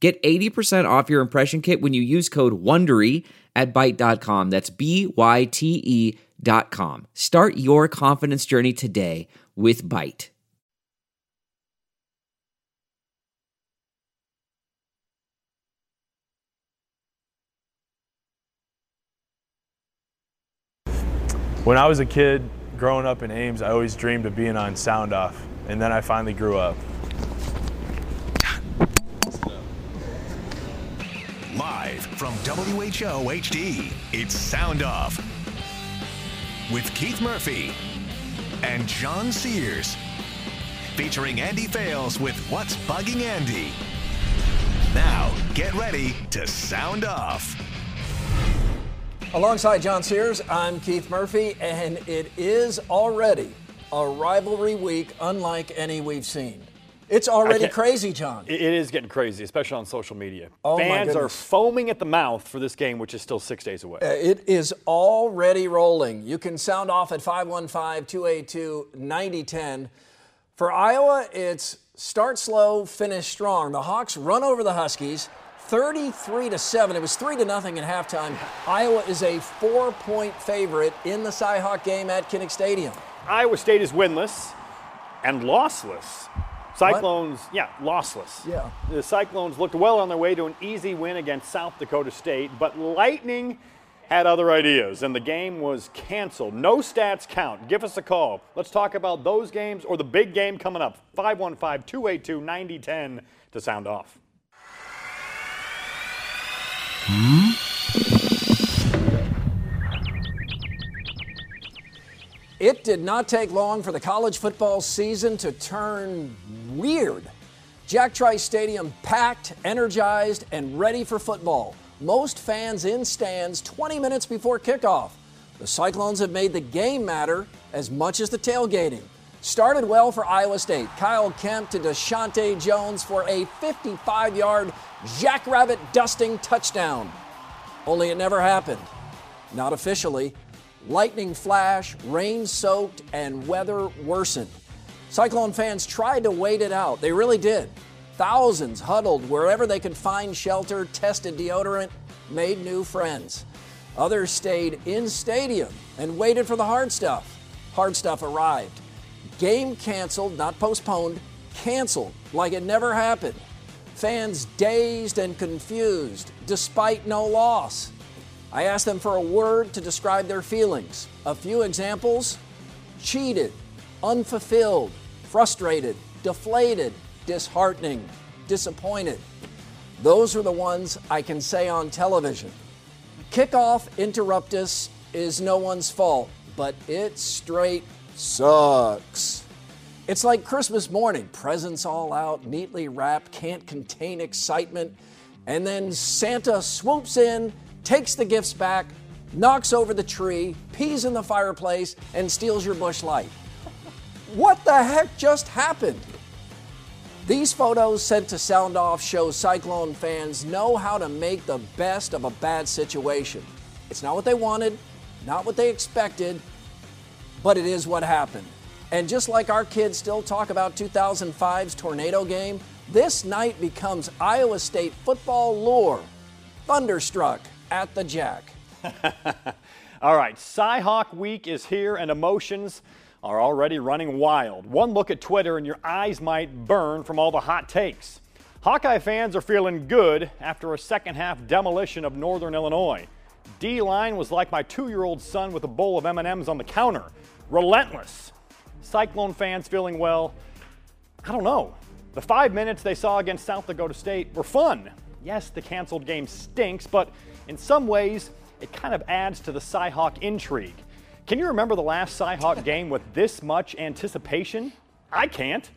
Get 80% off your impression kit when you use code WONDERY at Byte.com. That's B-Y-T-E dot com. Start your confidence journey today with Byte. When I was a kid growing up in Ames, I always dreamed of being on Sound Off, and then I finally grew up. Live from WHO HD, it's Sound Off with Keith Murphy and John Sears. Featuring Andy Fales with What's Bugging Andy. Now, get ready to sound off. Alongside John Sears, I'm Keith Murphy, and it is already a rivalry week unlike any we've seen. It's already crazy, John. It is getting crazy, especially on social media. Oh, Fans are foaming at the mouth for this game, which is still six days away. Uh, It is already rolling. You can sound off at 515 282 9010. For Iowa, it's start slow, finish strong. The Hawks run over the Huskies 33 to 7. It was 3 to nothing at halftime. Iowa is a four point favorite in the Cyhawk game at Kinnick Stadium. Iowa State is winless and lossless. Cyclones, yeah, lossless. Yeah. The Cyclones looked well on their way to an easy win against South Dakota State, but Lightning had other ideas, and the game was canceled. No stats count. Give us a call. Let's talk about those games or the big game coming up. 515 282 9010 to sound off. It did not take long for the college football season to turn weird. Jack Trice Stadium packed, energized, and ready for football. Most fans in stands 20 minutes before kickoff. The Cyclones have made the game matter as much as the tailgating. Started well for Iowa State. Kyle Kempt to Deshaunte Jones for a 55 yard jackrabbit dusting touchdown. Only it never happened. Not officially. Lightning flash, rain soaked, and weather worsened. Cyclone fans tried to wait it out. They really did. Thousands huddled wherever they could find shelter, tested deodorant, made new friends. Others stayed in stadium and waited for the hard stuff. Hard stuff arrived. Game canceled, not postponed, canceled like it never happened. Fans dazed and confused despite no loss. I asked them for a word to describe their feelings. A few examples cheated, unfulfilled, frustrated, deflated, disheartening, disappointed. Those are the ones I can say on television. Kickoff interruptus is no one's fault, but it straight sucks. It's like Christmas morning, presents all out, neatly wrapped, can't contain excitement, and then Santa swoops in, takes the gifts back, knocks over the tree, pees in the fireplace, and steals your Busch Light. What the heck just happened? These photos sent to Sound Off show Cyclone fans know how to make the best of a bad situation. It's not what they wanted, not what they expected, but it is what happened. And just like our kids still talk about 2005's tornado game, this night becomes Iowa State football lore. Thunderstruck at the Jack. All right, Cyhawk Week is here and emotions are already running wild. One look at Twitter and your eyes might burn from all the hot takes. Hawkeye fans are feeling good after a second half demolition of Northern Illinois. D line was like my two year old son with a bowl of M&Ms on the counter. Relentless. Cyclone fans feeling well. I don't know. The five minutes they saw against South Dakota State were fun. Yes, the canceled game stinks, but in some ways, it kind of adds to the Cyhawk intrigue. Can you remember the last Cyhawk game with this much anticipation? I can't.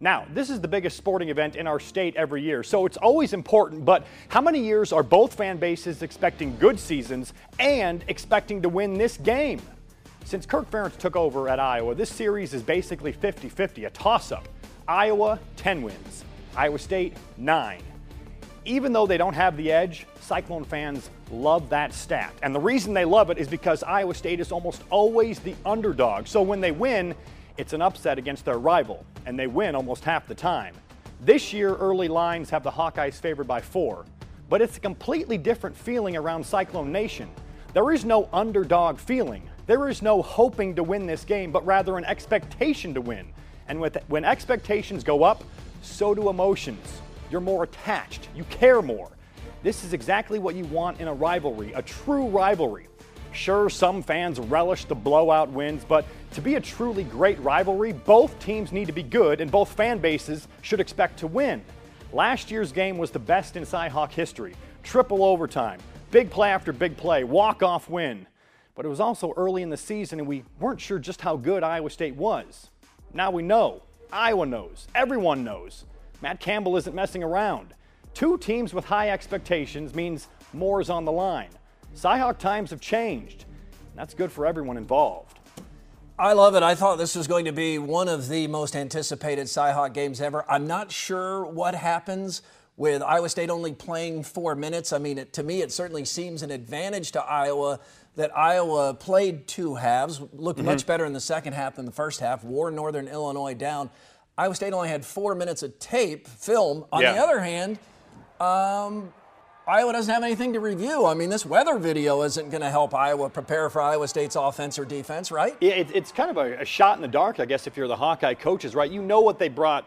Now, this is the biggest sporting event in our state every year, so it's always important, but how many years are both fan bases expecting good seasons and expecting to win this game? Since Kirk Ferentz took over at Iowa, this series is basically 50 50, a toss up. Iowa, 10 wins. Iowa State, 9. Even though they don't have the edge, Cyclone fans love that stat. And the reason they love it is because Iowa State is almost always the underdog. So when they win, it's an upset against their rival, and they win almost half the time. This year, early lines have the Hawkeyes favored by four, but it's a completely different feeling around Cyclone Nation. There is no underdog feeling. There is no hoping to win this game, but rather an expectation to win. And with, when expectations go up, so do emotions. You're more attached, you care more. This is exactly what you want in a rivalry, a true rivalry. Sure, some fans relish the blowout wins, but to be a truly great rivalry, both teams need to be good and both fan bases should expect to win. Last year's game was the best in Cyhawk history. Triple overtime, big play after big play, walk-off win. But it was also early in the season and we weren't sure just how good Iowa State was. Now we know. Iowa knows. Everyone knows. Matt Campbell isn't messing around. Two teams with high expectations means more is on the line. Cyhawk times have changed. That's good for everyone involved. I love it. I thought this was going to be one of the most anticipated Cyhawk games ever. I'm not sure what happens with Iowa State only playing four minutes. I mean, it, to me, it certainly seems an advantage to Iowa that Iowa played two halves, looked mm-hmm. much better in the second half than the first half, wore Northern Illinois down. Iowa State only had four minutes of tape, film. On yeah. the other hand, um, Iowa doesn't have anything to review. I mean, this weather video isn't going to help Iowa prepare for Iowa State's offense or defense, right? Yeah, it, it's kind of a, a, shot in the dark, I guess, if you're the Hawkeye coaches, right? You know what they brought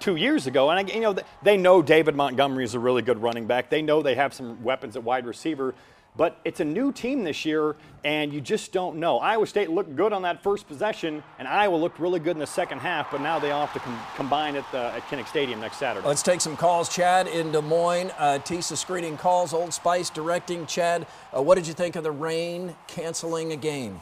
two years ago, and you know they know David Montgomery is a really good running back. They know they have some weapons at wide receiver. But it's a new team this year, and you just don't know. Iowa State looked good on that first possession, and Iowa looked really good in the second half, but now they all have to com- combine at, the, at Kinnick Stadium next Saturday. Let's take some calls. Chad in Des Moines, uh, Tisa screening calls, Old Spice directing. Chad, uh, what did you think of the rain canceling a game?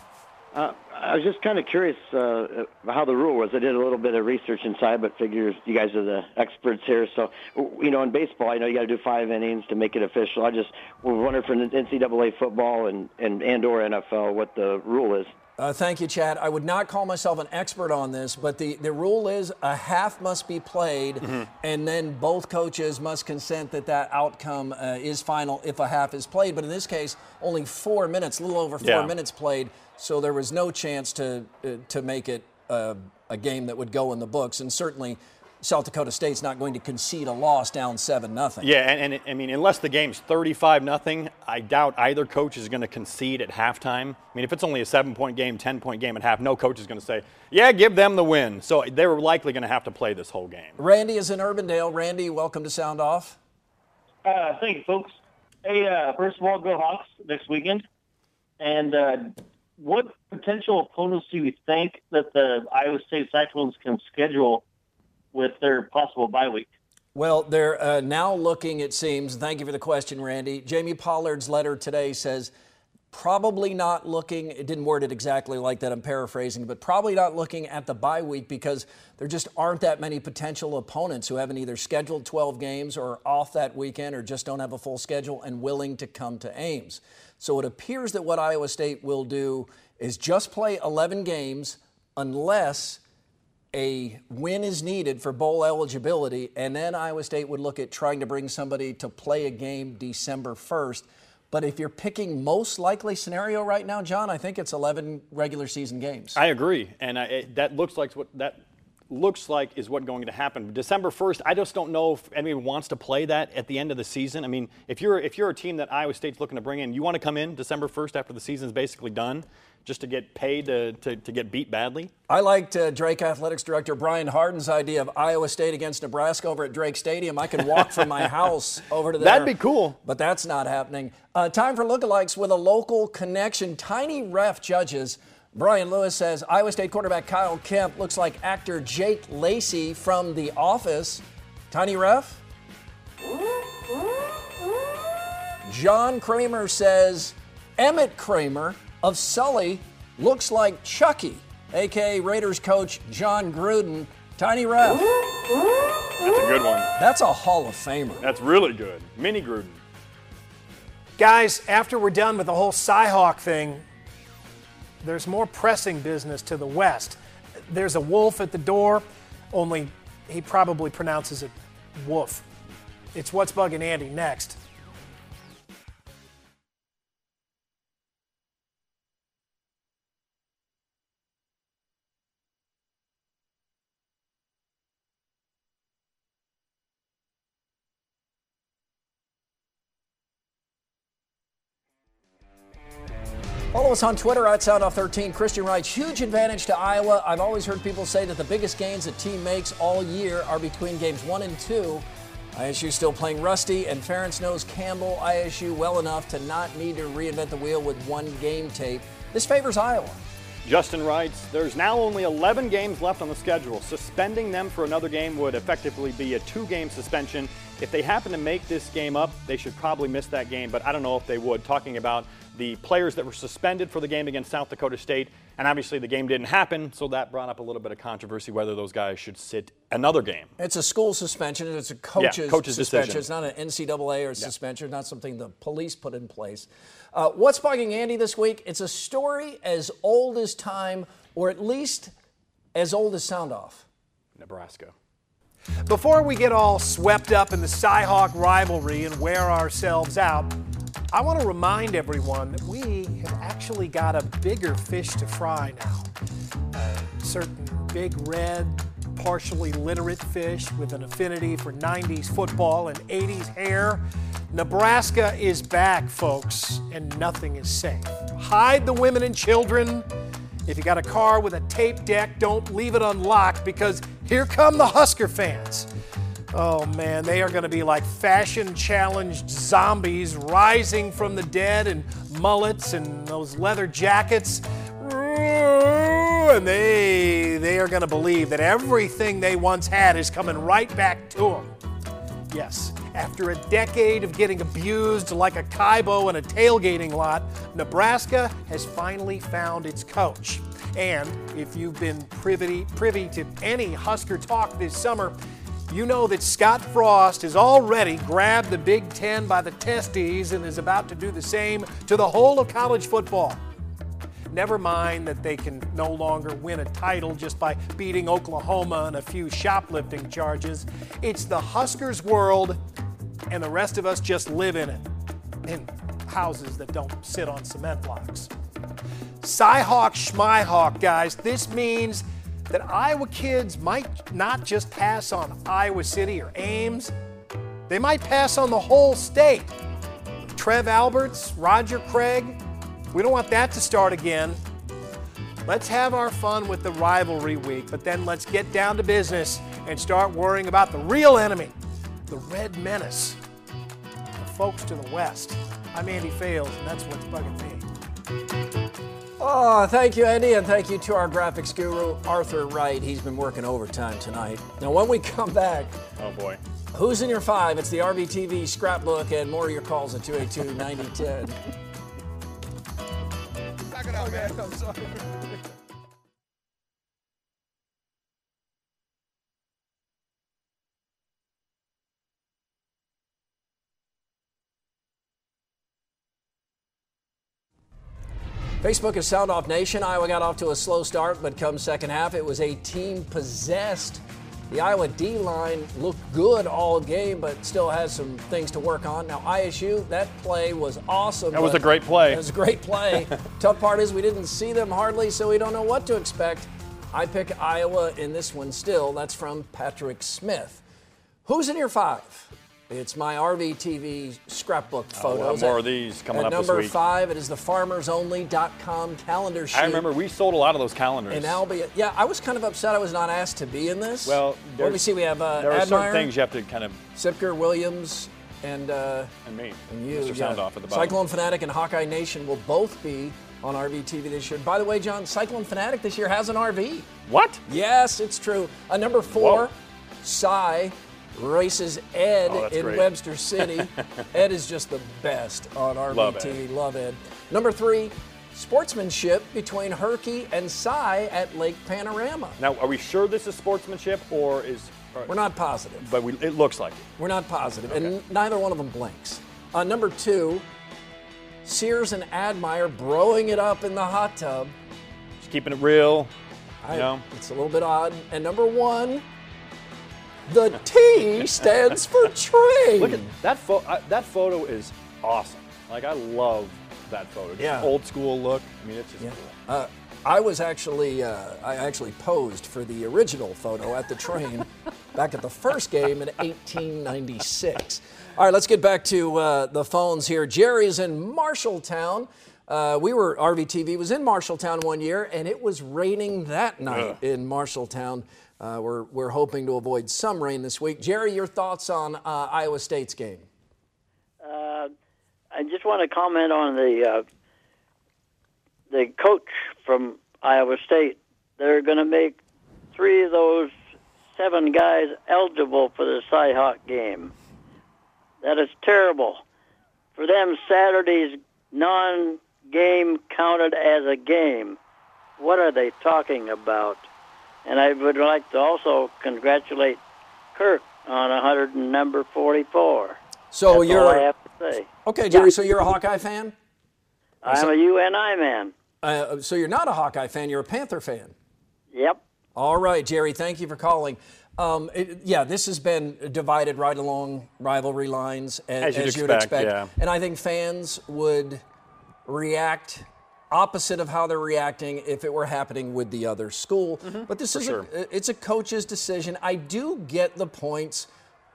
Uh, I was just kind of curious uh, how the rule was. I did a little bit of research inside, but figures you guys are the experts here. So, you know, in baseball, I know you got to do five innings to make it official. I just was wondering for NCAA football and and and or NFL what the rule is. Uh, thank you, Chad. I would not call myself an expert on this, but the, the rule is a half must be played, mm-hmm. and then both coaches must consent that that outcome uh, is final if a half is played. But in this case, only four minutes, a little over four yeah. minutes played, so there was no chance to uh, to make it uh, a game that would go in the books, and certainly South Dakota State's not going to concede a loss down seven nothing. Yeah, and, and, I mean, unless the game's 35 nothing, I doubt either coach is going to concede at halftime. I mean, if it's only a seven point game, 10 point game at half, no coach is going to say, "Yeah, give them the win." So they were likely going to have to play this whole game. Randy is in Urbandale. Randy, welcome to Sound Off. Uh, thank you, folks. Hey, uh, first of all, go Hawks next weekend. And uh, what potential opponents do you think that the Iowa State Cyclones can schedule? with their possible bye week? Well, they're uh, now looking, it seems. Thank you for the question, Randy. Jamie Pollard's letter today says probably not looking, it didn't word it exactly like that, I'm paraphrasing, but probably not looking at the bye week because there just aren't that many potential opponents who haven't either scheduled 12 games or off that weekend or just don't have a full schedule and willing to come to Ames. So it appears that what Iowa State will do is just play 11 games unless a win is needed for bowl eligibility, and then Iowa State would look at trying to bring somebody to play a game December 1st. But if you're picking most likely scenario right now, John, I think it's 11 regular season games. I agree, and I, it, that looks like what that looks like is what going to happen. December 1st, I just don't know if anyone wants to play that at the end of the season. I mean, if you're if you're a team that Iowa State's looking to bring in, you want to come in December 1st after the season's basically done just to get paid to, to, to get beat badly? I liked uh, Drake Athletics Director Brian Hardin's idea of Iowa State against Nebraska over at Drake Stadium. I can walk from my house over to there. That'd be cool. But that's not happening. Uh, time for lookalikes with a local connection. Tiny Ref judges. Brian Lewis says Iowa State quarterback Kyle Kempt looks like actor Jake Lacy from The Office. Tiny Ref? John Kramer says Emmett Kramer of Sully looks like Chucky, aka Raiders coach John Gruden. Tiny Ref. That's a good one. That's a Hall of Famer. That's really good. Mini Gruden. Guys, after we're done with the whole Cyhawk thing, there's more pressing business to the west. There's a wolf at the door, only he probably pronounces it woof. It's what's bugging Andy next. Us on Twitter at SoundOff13. Christian writes, huge advantage to Iowa. I've always heard people say that the biggest gains a team makes all year are between games one and two. ISU still playing rusty, and Ferentz knows Campbell ISU well enough to not need to reinvent the wheel with one game tape. This favors Iowa. Justin writes, there's now only 11 games left on the schedule. Suspending them for another game would effectively be a two game suspension. If they happen to make this game up, they should probably miss that game, but I don't know if they would. Talking about the players that were suspended for the game against South Dakota State, and obviously the game didn't happen, so that brought up a little bit of controversy whether those guys should sit another game. It's a school suspension. It's a coach's, coach's suspension. decision. It's not an NCAA or suspension. Not something the police put in place. Uh, what's bugging Andy this week? It's a story as old as time, or at least as old as sound off. Nebraska. Before we get all swept up in the Cyhawk rivalry and wear ourselves out, I want to remind everyone that we have actually got a bigger fish to fry now. A certain big red, partially literate fish with an affinity for 90s football and 80s hair. Nebraska is back, folks, and nothing is safe. Hide the women and children. If you got a car with a tape deck, don't leave it unlocked because here come the Husker fans. Oh man, they are going to be like fashion challenged zombies rising from the dead in mullets and those leather jackets. And they they are going to believe that everything they once had is coming right back to them. Yes, after a decade of getting abused like a Kybo in a tailgating lot, Nebraska has finally found its coach. And if you've been privy, privy to any Husker talk this summer, you know that Scott Frost has already grabbed the Big Ten by the testes and is about to do the same to the whole of college football. Never mind that they can no longer win a title just by beating Oklahoma on a few shoplifting charges. It's the Huskers world, and the rest of us just live in it, in houses that don't sit on cement blocks. Cyhawk Schmyhawk, guys. This means that Iowa kids might not just pass on Iowa City or Ames, they might pass on the whole state. Trev Alberts, Roger Craig, we don't want that to start again. Let's have our fun with the rivalry week, but then let's get down to business and start worrying about the real enemy, the Red Menace, the folks to the west. I'm Andy Fales, and that's what's bugging me. Oh, thank you, Andy, and thank you to our graphics guru, Arthur Wright. He's been working overtime tonight. Now, when we come back, Oh boy. who's in your five? It's the RVTV scrapbook and more of your calls at 282 9010. Facebook is Sound Off Nation. Iowa got off to a slow start, but come second half, it was a team possessed. The Iowa D line looked good all game, but still has some things to work on. Now, ISU, that play was awesome. That was a great play. It was a great play. Tough part is we didn't see them hardly, so we don't know what to expect. I pick Iowa in this one still. That's from Patrick Smith. Who's in your five? It's my RVTV scrapbook Oh, we'll have photos. more At- of these coming at up this number week. five, it is the farmersonly.com calendar sheet. I remember we sold a lot of those calendars. In Albia. Yeah, I was kind of upset I was not asked to be in this. Well, let me see. We have uh, there are certain things you have to kind of, Sipker, Williams, and uh, and me, and you. Mr. yeah. Sound Off at the bottom. Cyclone Fanatic and Hawkeye Nation will both be on RVTV this year. By the way, John, Cyclone Fanatic this year has an RV. What? Yes, it's true. Uh, number four, Whoa. Cy races Ed Oh, in great. Webster City. Ed is just the best on RVT. Love Ed. Love Ed. Number three, sportsmanship between Herky and Cy at Lake Panorama. Now, are we sure this is sportsmanship, or is We're not positive. but we, it looks like it. We're not positive, and neither one of them blinks. Uh, number two, Sears and Admire broing it up in the hot tub. Just keeping it real. I- You know? It's a little bit odd. And number one, the T stands for train. Look at that photo. That photo is awesome. Like I love that photo. Just Yeah. Old school look. I mean, it's just Yeah. cool. Uh, I was actually, uh, I actually posed for the original photo at the train back at the first game in 1896. All right, let's get back to uh, the phones here. Jerry's in Marshalltown. Uh, we were, RVTV was in Marshalltown one year, and it was raining that night in Marshalltown. Uh, we're, we're hoping to avoid some rain this week. Jerry, your thoughts on uh, Iowa State's game? Uh, I just want to comment on the uh, the coach from Iowa State. They're going to make three of those seven guys eligible for the Cyhawk game. That is terrible. For them, Saturday's non-game counted as a game. What are they talking about? And I would like to also congratulate Kirk on 100 and number 44. So That's you're all I have to say. okay, Jerry. So you're a Hawkeye fan. I'm a UNI man. Uh, so you're not a Hawkeye fan. You're a Panther fan. Yep. All right, Jerry. Thank you for calling. Um, it- yeah, this has been divided right along rivalry lines, a- As you'd would expect, yeah. And I think fans would react opposite of how they're reacting if it were happening with the other school. But this is sure. a, it's a coach's decision. I do get the points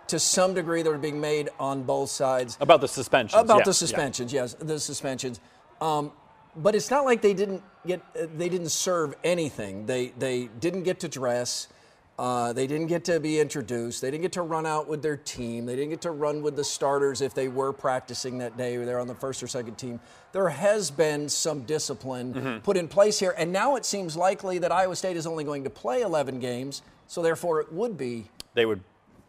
to some degree that are being made on both sides. About the suspensions. About yeah, the yeah. suspensions, yes, the suspensions. Um, but it's not like they didn't get uh, they didn't serve anything. They they didn't get to dress. Uh, they didn't get to be introduced. They didn't get to run out with their team. They didn't get to run with the starters if they were practicing that day or they're on the first or second team. There has been some discipline Mm-hmm. put in place here, and now it seems likely that Iowa State is only going to play 11 games, so therefore it would be They would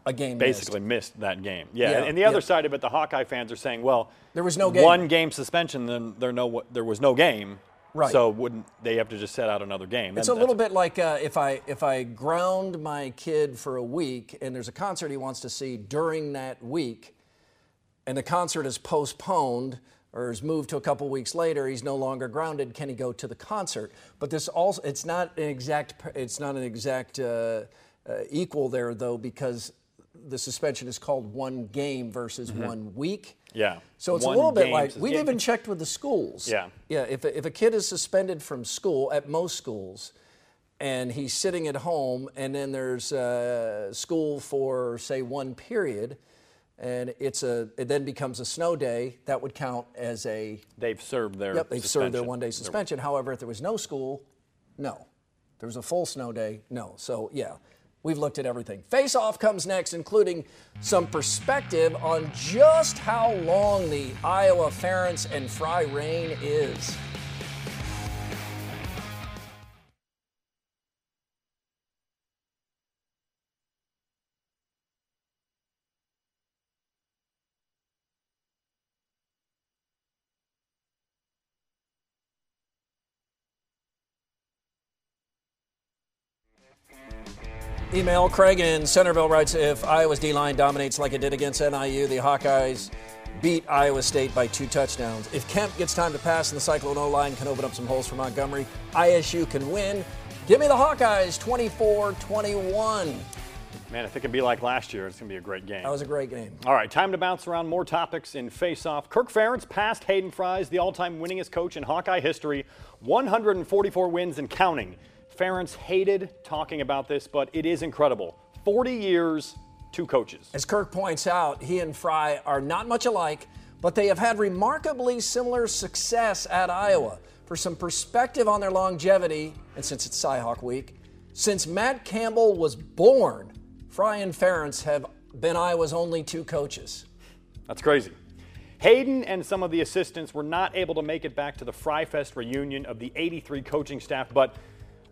a game missed. basically missed that game. Yeah, Yeah, and the other yeah. side of it, the Hawkeye fans are saying, well, There was no game. One game suspension, then there no there was no game. Right. So wouldn't they have to just set out another game? It's Then a little bit like uh, if I if I ground my kid for a week and there's a concert he wants to see during that week, and the concert is postponed or is moved to a couple weeks later, he's no longer grounded. Can he go to the concert? But this also it's not an exact it's not an exact uh, uh, equal there though because the suspension is called one game versus one week. Yeah. So it's One a little bit like we've even checked with the schools. Yeah. Yeah. If a, if a kid is suspended from school at most schools, and he's sitting at home, and then there's uh, school for say one period, and it's a it then becomes a snow day, that would count as a they've served their yep they've served their one day suspension. However, if there was no school, no. There was a full snow day, no. So yeah. We've looked at everything. Face Off comes next, including some perspective on just how long the Iowa Ferentz and Fry reign is. Email Craig in Centerville writes If Iowa's D line dominates like it did against NIU, the Hawkeyes beat Iowa State by two touchdowns. If Kempt gets time to pass and the Cyclone O line can open up some holes for Montgomery, ISU can win. Give me the Hawkeyes 24 21. Man, if it can be like last year, it's going to be a great game. That was a great game. All right, time to bounce around more topics in Face Off. Kirk Ferentz passed Hayden Fry's, the all-time winningest coach in Hawkeye history, 144 wins and counting. Ferentz hated talking about this, but it is incredible. 40 years, two coaches. As Kirk points out, he and Fry are not much alike, but they have had remarkably similar success at Iowa. For some perspective on their longevity, and since it's Cyhawk Week, since Matt Campbell was born, Fry and Ferentz have been Iowa's only two coaches. That's crazy. Hayden and some of the assistants were not able to make it back to the Fry Fest reunion of the 83 coaching staff, but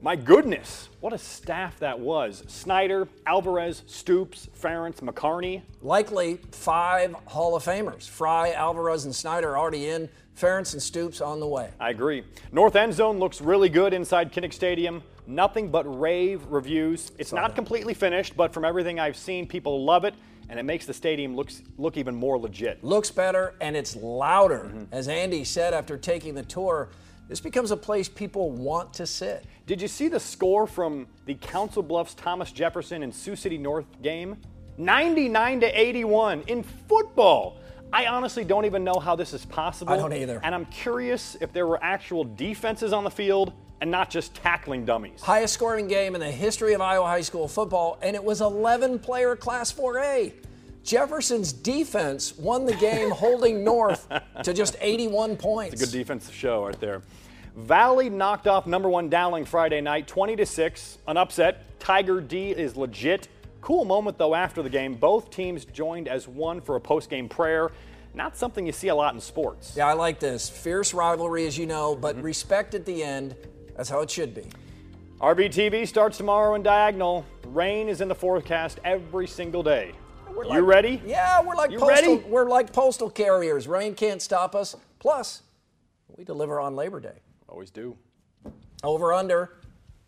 my goodness, what a staff that was. Snyder, Alvarez, Stoops, Ferentz, McCarney. Likely five Hall of Famers. Fry, Alvarez, and Snyder already in. Ferentz and Stoops on the way. I agree. North end zone looks really good inside Kinnick Stadium. Nothing but rave reviews. It's not completely finished, but from everything I've seen, people love it, and it makes the stadium looks look even more legit. Looks better and it's louder. Mm-hmm. As Andy said after taking the tour, this becomes a place people want to sit. Did you see the score from the Council Bluffs Thomas Jefferson and Sioux City North game? 99 to 81 in football. I honestly don't even know how this is possible. I don't either. And I'm curious if there were actual defenses on the field and not just tackling dummies. Highest scoring game in the history of Iowa high school football, and it was 11 player Class 4A. Jefferson's defense won the game holding North to just 81 points. It's a good defensive show right there. Valley knocked off number one Dowling Friday night, 20 to 6, an upset. Tiger D is legit. Cool moment though after the game. Both teams joined as one for a post-game prayer. Not something you see a lot in sports. Yeah, I like this. Fierce rivalry, as you know, but Mm-hmm. respect at the end. That's how it should be. RVTV starts tomorrow in Diagonal. Rain is in the forecast every single day. We're you like- ready? Yeah, we're like You postal. ready? We're like postal carriers. Rain can't stop us. Plus, we deliver on Labor Day. Always do. Over under.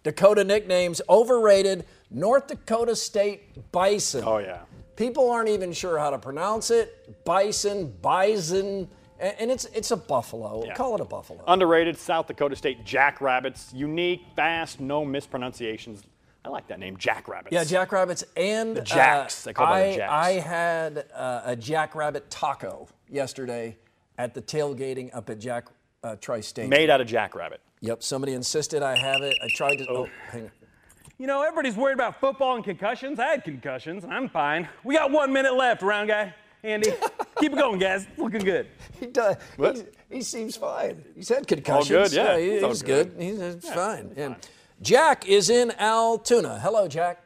Dakota nicknames overrated. North Dakota State Bison. Oh yeah. People aren't even sure how to pronounce it. Bison, bison, and and it's it's a buffalo. Yeah. Call it a buffalo. Underrated South Dakota State Jackrabbits. Unique, fast, no mispronunciations. I like that name, Jackrabbits. Yeah, jackrabbits and The Jacks. uh, They call them I, the Jacks. I had uh, a jackrabbit taco yesterday at the tailgating up at Jack uh, Tri State. Made out of jackrabbit. Yep, somebody insisted I have it. I tried to. Oh, hang on. You know, everybody's worried about football and concussions. I had concussions. I'm fine. We got one minute left, round guy. Andy, keep it going, guys. Looking good. He does. What? he's- He seems fine. He's had concussions. Oh, good, yeah. he- It's all he's good. good. He's it's fine. And Jack is in Altoona. Hello, Jack.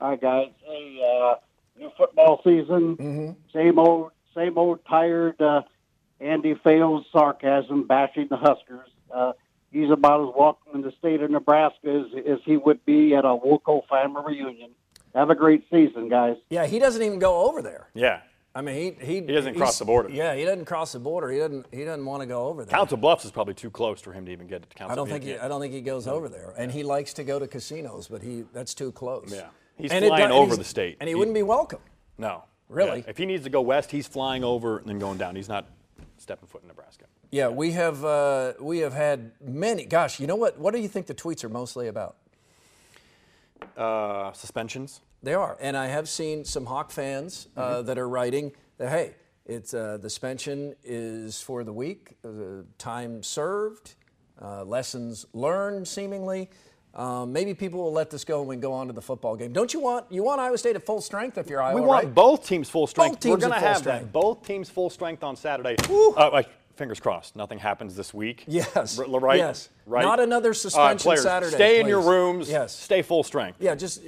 Hi guys. Hey, uh, new football season. Mm-hmm. Same old, same old tired uh, Andy Fales sarcasm bashing the Huskers. Uh, he's about as welcome in the state of Nebraska as, as he would be at a Woco family reunion. Have a great season, guys. Yeah, he doesn't even go over there. Yeah. I mean, he he, He doesn't cross the border. Yeah, he doesn't cross the border. He doesn't he doesn't want to go over there. Council Bluffs is probably too close for him to even get to Council. I don't think he. I don't think he goes over there, and he likes to go to casinos, but he that's too close. Yeah. He's And flying and over the state. and he, He- wouldn't be welcome. No. Really? Yeah. If he needs to go west, he's flying over and then going down. He's not stepping foot in Nebraska. Yeah, we have uh, we have had many. Gosh, you know what? What do you think the tweets are mostly about? Uh, suspensions. They are, and I have seen some Hawk fans uh, Mm-hmm. that are writing that hey, it's uh, the suspension is for the week, uh, time served, uh, lessons learned, seemingly. Um, maybe people will let this go and we go on to the football game. Don't you want you want Iowa State at full strength if you're Iowa? we want right? both teams full strength. teams We're going to have strength. that. Both teams full strength on Saturday. Uh, fingers crossed. Nothing happens this week. Yes. R- right. Yes. Right. Not another All right, suspension players, Saturday, Stay in your rooms. Yes. Stay full strength. Yeah, just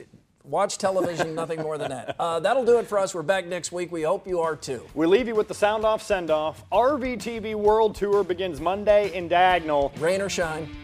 watch television, nothing more than that. Uh, that'll do it for us. We're back next week. We hope you are too. We leave you with the sound off send off. RVTV World Tour begins Monday in Diagonal. Rain or shine.